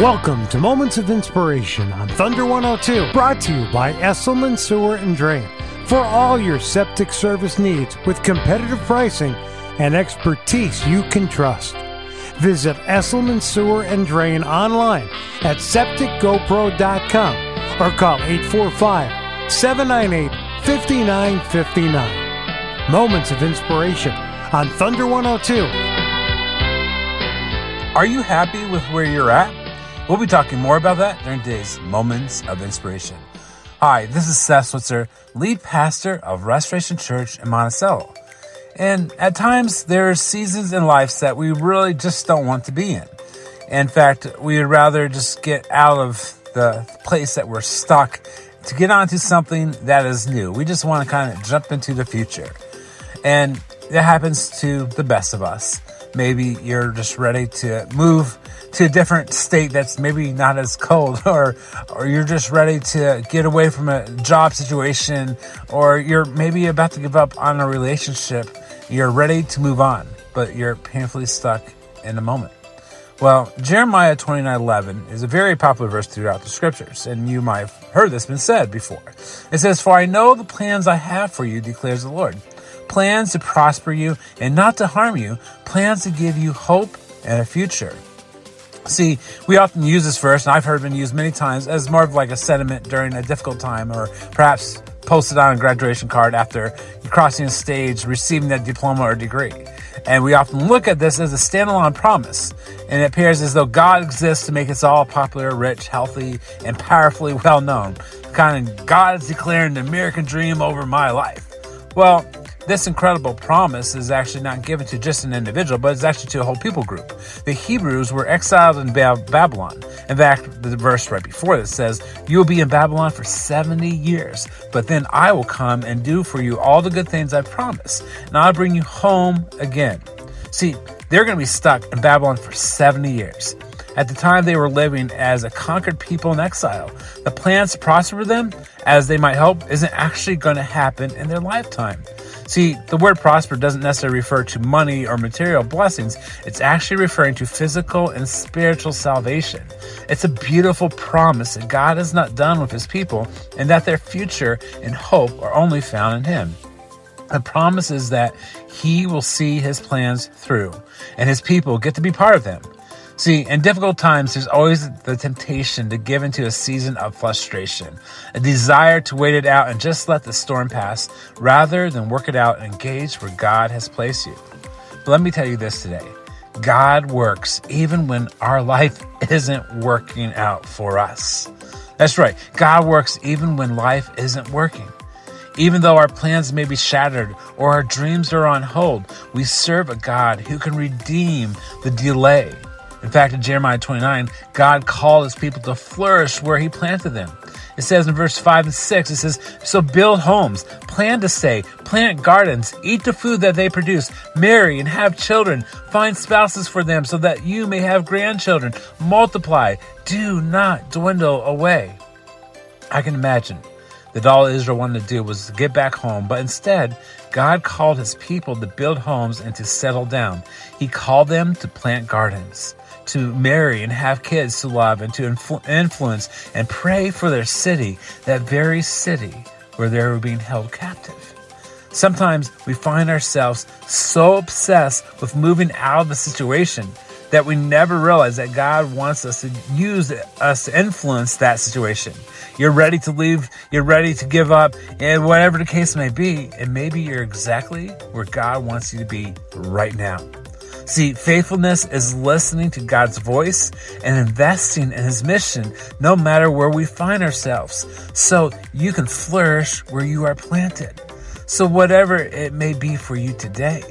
Welcome to Moments of Inspiration on Thunder 102, brought to you by Esselman Sewer and Drain. For all your septic service needs with competitive pricing and expertise you can trust. Visit Esselman Sewer and Drain online at septicgopro.com or call 845 798 5959. Moments of Inspiration on Thunder 102. Are you happy with where you're at? We'll be talking more about that during today's Moments of Inspiration. Hi, this is Seth Switzer, lead pastor of Restoration Church in Monticello. And at times, there are seasons in life that we really just don't want to be in. In fact, we would rather just get out of the place that we're stuck to get onto something that is new. We just want to kind of jump into the future. And that happens to the best of us. Maybe you're just ready to move to a different state that's maybe not as cold or or you're just ready to get away from a job situation or you're maybe about to give up on a relationship. You're ready to move on, but you're painfully stuck in the moment. Well, Jeremiah 29:11 is a very popular verse throughout the scriptures, and you might have heard this been said before. It says, "For I know the plans I have for you," declares the Lord. Plans to prosper you and not to harm you, plans to give you hope and a future. See, we often use this verse, and I've heard it used many times as more of like a sentiment during a difficult time, or perhaps posted on a graduation card after crossing a stage, receiving that diploma or degree. And we often look at this as a standalone promise, and it appears as though God exists to make us all popular, rich, healthy, and powerfully well known. Kind of God is declaring the American dream over my life. Well, this incredible promise is actually not given to just an individual, but it's actually to a whole people group. The Hebrews were exiled in Babylon. In fact, the verse right before this says, You will be in Babylon for 70 years, but then I will come and do for you all the good things I promised, and I'll bring you home again. See, they're going to be stuck in Babylon for 70 years. At the time, they were living as a conquered people in exile. The plans to prosper them, as they might hope, isn't actually going to happen in their lifetime. See, the word prosper doesn't necessarily refer to money or material blessings. It's actually referring to physical and spiritual salvation. It's a beautiful promise that God is not done with his people and that their future and hope are only found in him. The promise is that he will see his plans through and his people get to be part of them. See, in difficult times, there's always the temptation to give into a season of frustration, a desire to wait it out and just let the storm pass, rather than work it out and engage where God has placed you. But let me tell you this today God works even when our life isn't working out for us. That's right, God works even when life isn't working. Even though our plans may be shattered or our dreams are on hold, we serve a God who can redeem the delay in fact, in Jeremiah 29, God called his people to flourish where he planted them. It says in verse 5 and 6, it says, So build homes, plan to stay, plant gardens, eat the food that they produce, marry and have children, find spouses for them so that you may have grandchildren, multiply, do not dwindle away. I can imagine that all Israel wanted to do was get back home, but instead, God called his people to build homes and to settle down. He called them to plant gardens to marry and have kids to love and to influ- influence and pray for their city, that very city where they were being held captive. Sometimes we find ourselves so obsessed with moving out of the situation that we never realize that God wants us to use us to influence that situation. You're ready to leave, you're ready to give up, and whatever the case may be, and maybe you're exactly where God wants you to be right now. See, faithfulness is listening to God's voice and investing in His mission no matter where we find ourselves, so you can flourish where you are planted. So, whatever it may be for you today,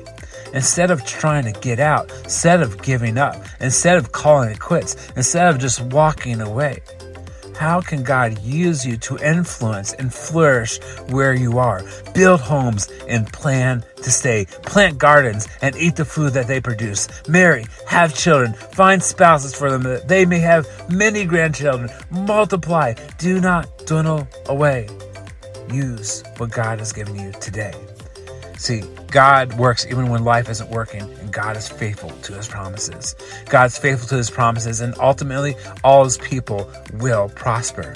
instead of trying to get out, instead of giving up, instead of calling it quits, instead of just walking away, how can God use you to influence and flourish where you are? Build homes and plan to stay. Plant gardens and eat the food that they produce. Marry, have children, find spouses for them that they may have many grandchildren. Multiply. Do not dwindle away. Use what God has given you today. See, God works even when life isn't working, and God is faithful to his promises. God's faithful to his promises, and ultimately, all his people will prosper.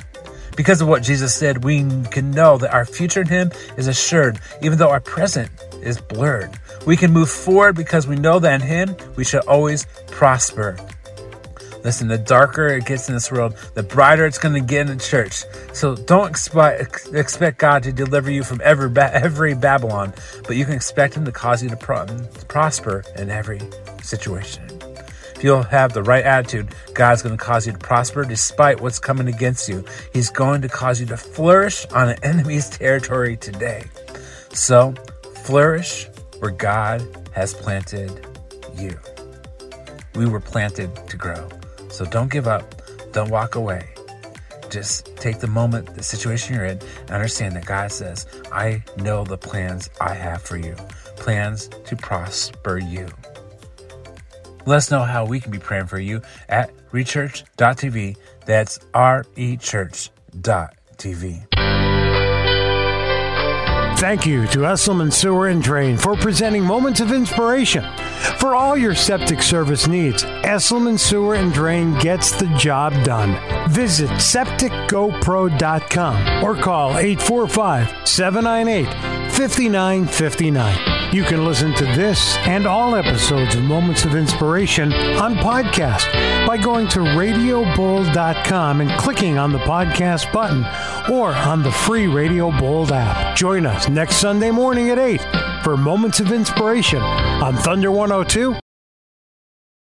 Because of what Jesus said, we can know that our future in him is assured, even though our present is blurred. We can move forward because we know that in him we shall always prosper. Listen, the darker it gets in this world, the brighter it's going to get in the church. So don't expect expect God to deliver you from every every Babylon, but you can expect Him to cause you to, pro- to prosper in every situation. If you'll have the right attitude, God's going to cause you to prosper despite what's coming against you. He's going to cause you to flourish on an enemy's territory today. So, flourish where God has planted you. We were planted to grow. So don't give up. Don't walk away. Just take the moment, the situation you're in, and understand that God says, I know the plans I have for you plans to prosper you. Let us know how we can be praying for you at rechurch.tv. That's R E Church.tv. Thank you to Esselman Sewer and Drain for presenting Moments of Inspiration. For all your septic service needs, Esselman Sewer and Drain gets the job done. Visit septicgopro.com or call 845 798 5959. You can listen to this and all episodes of Moments of Inspiration on podcast by going to radiobold.com and clicking on the podcast button or on the free Radio Bold app. Join us next Sunday morning at 8 for Moments of Inspiration on Thunder 102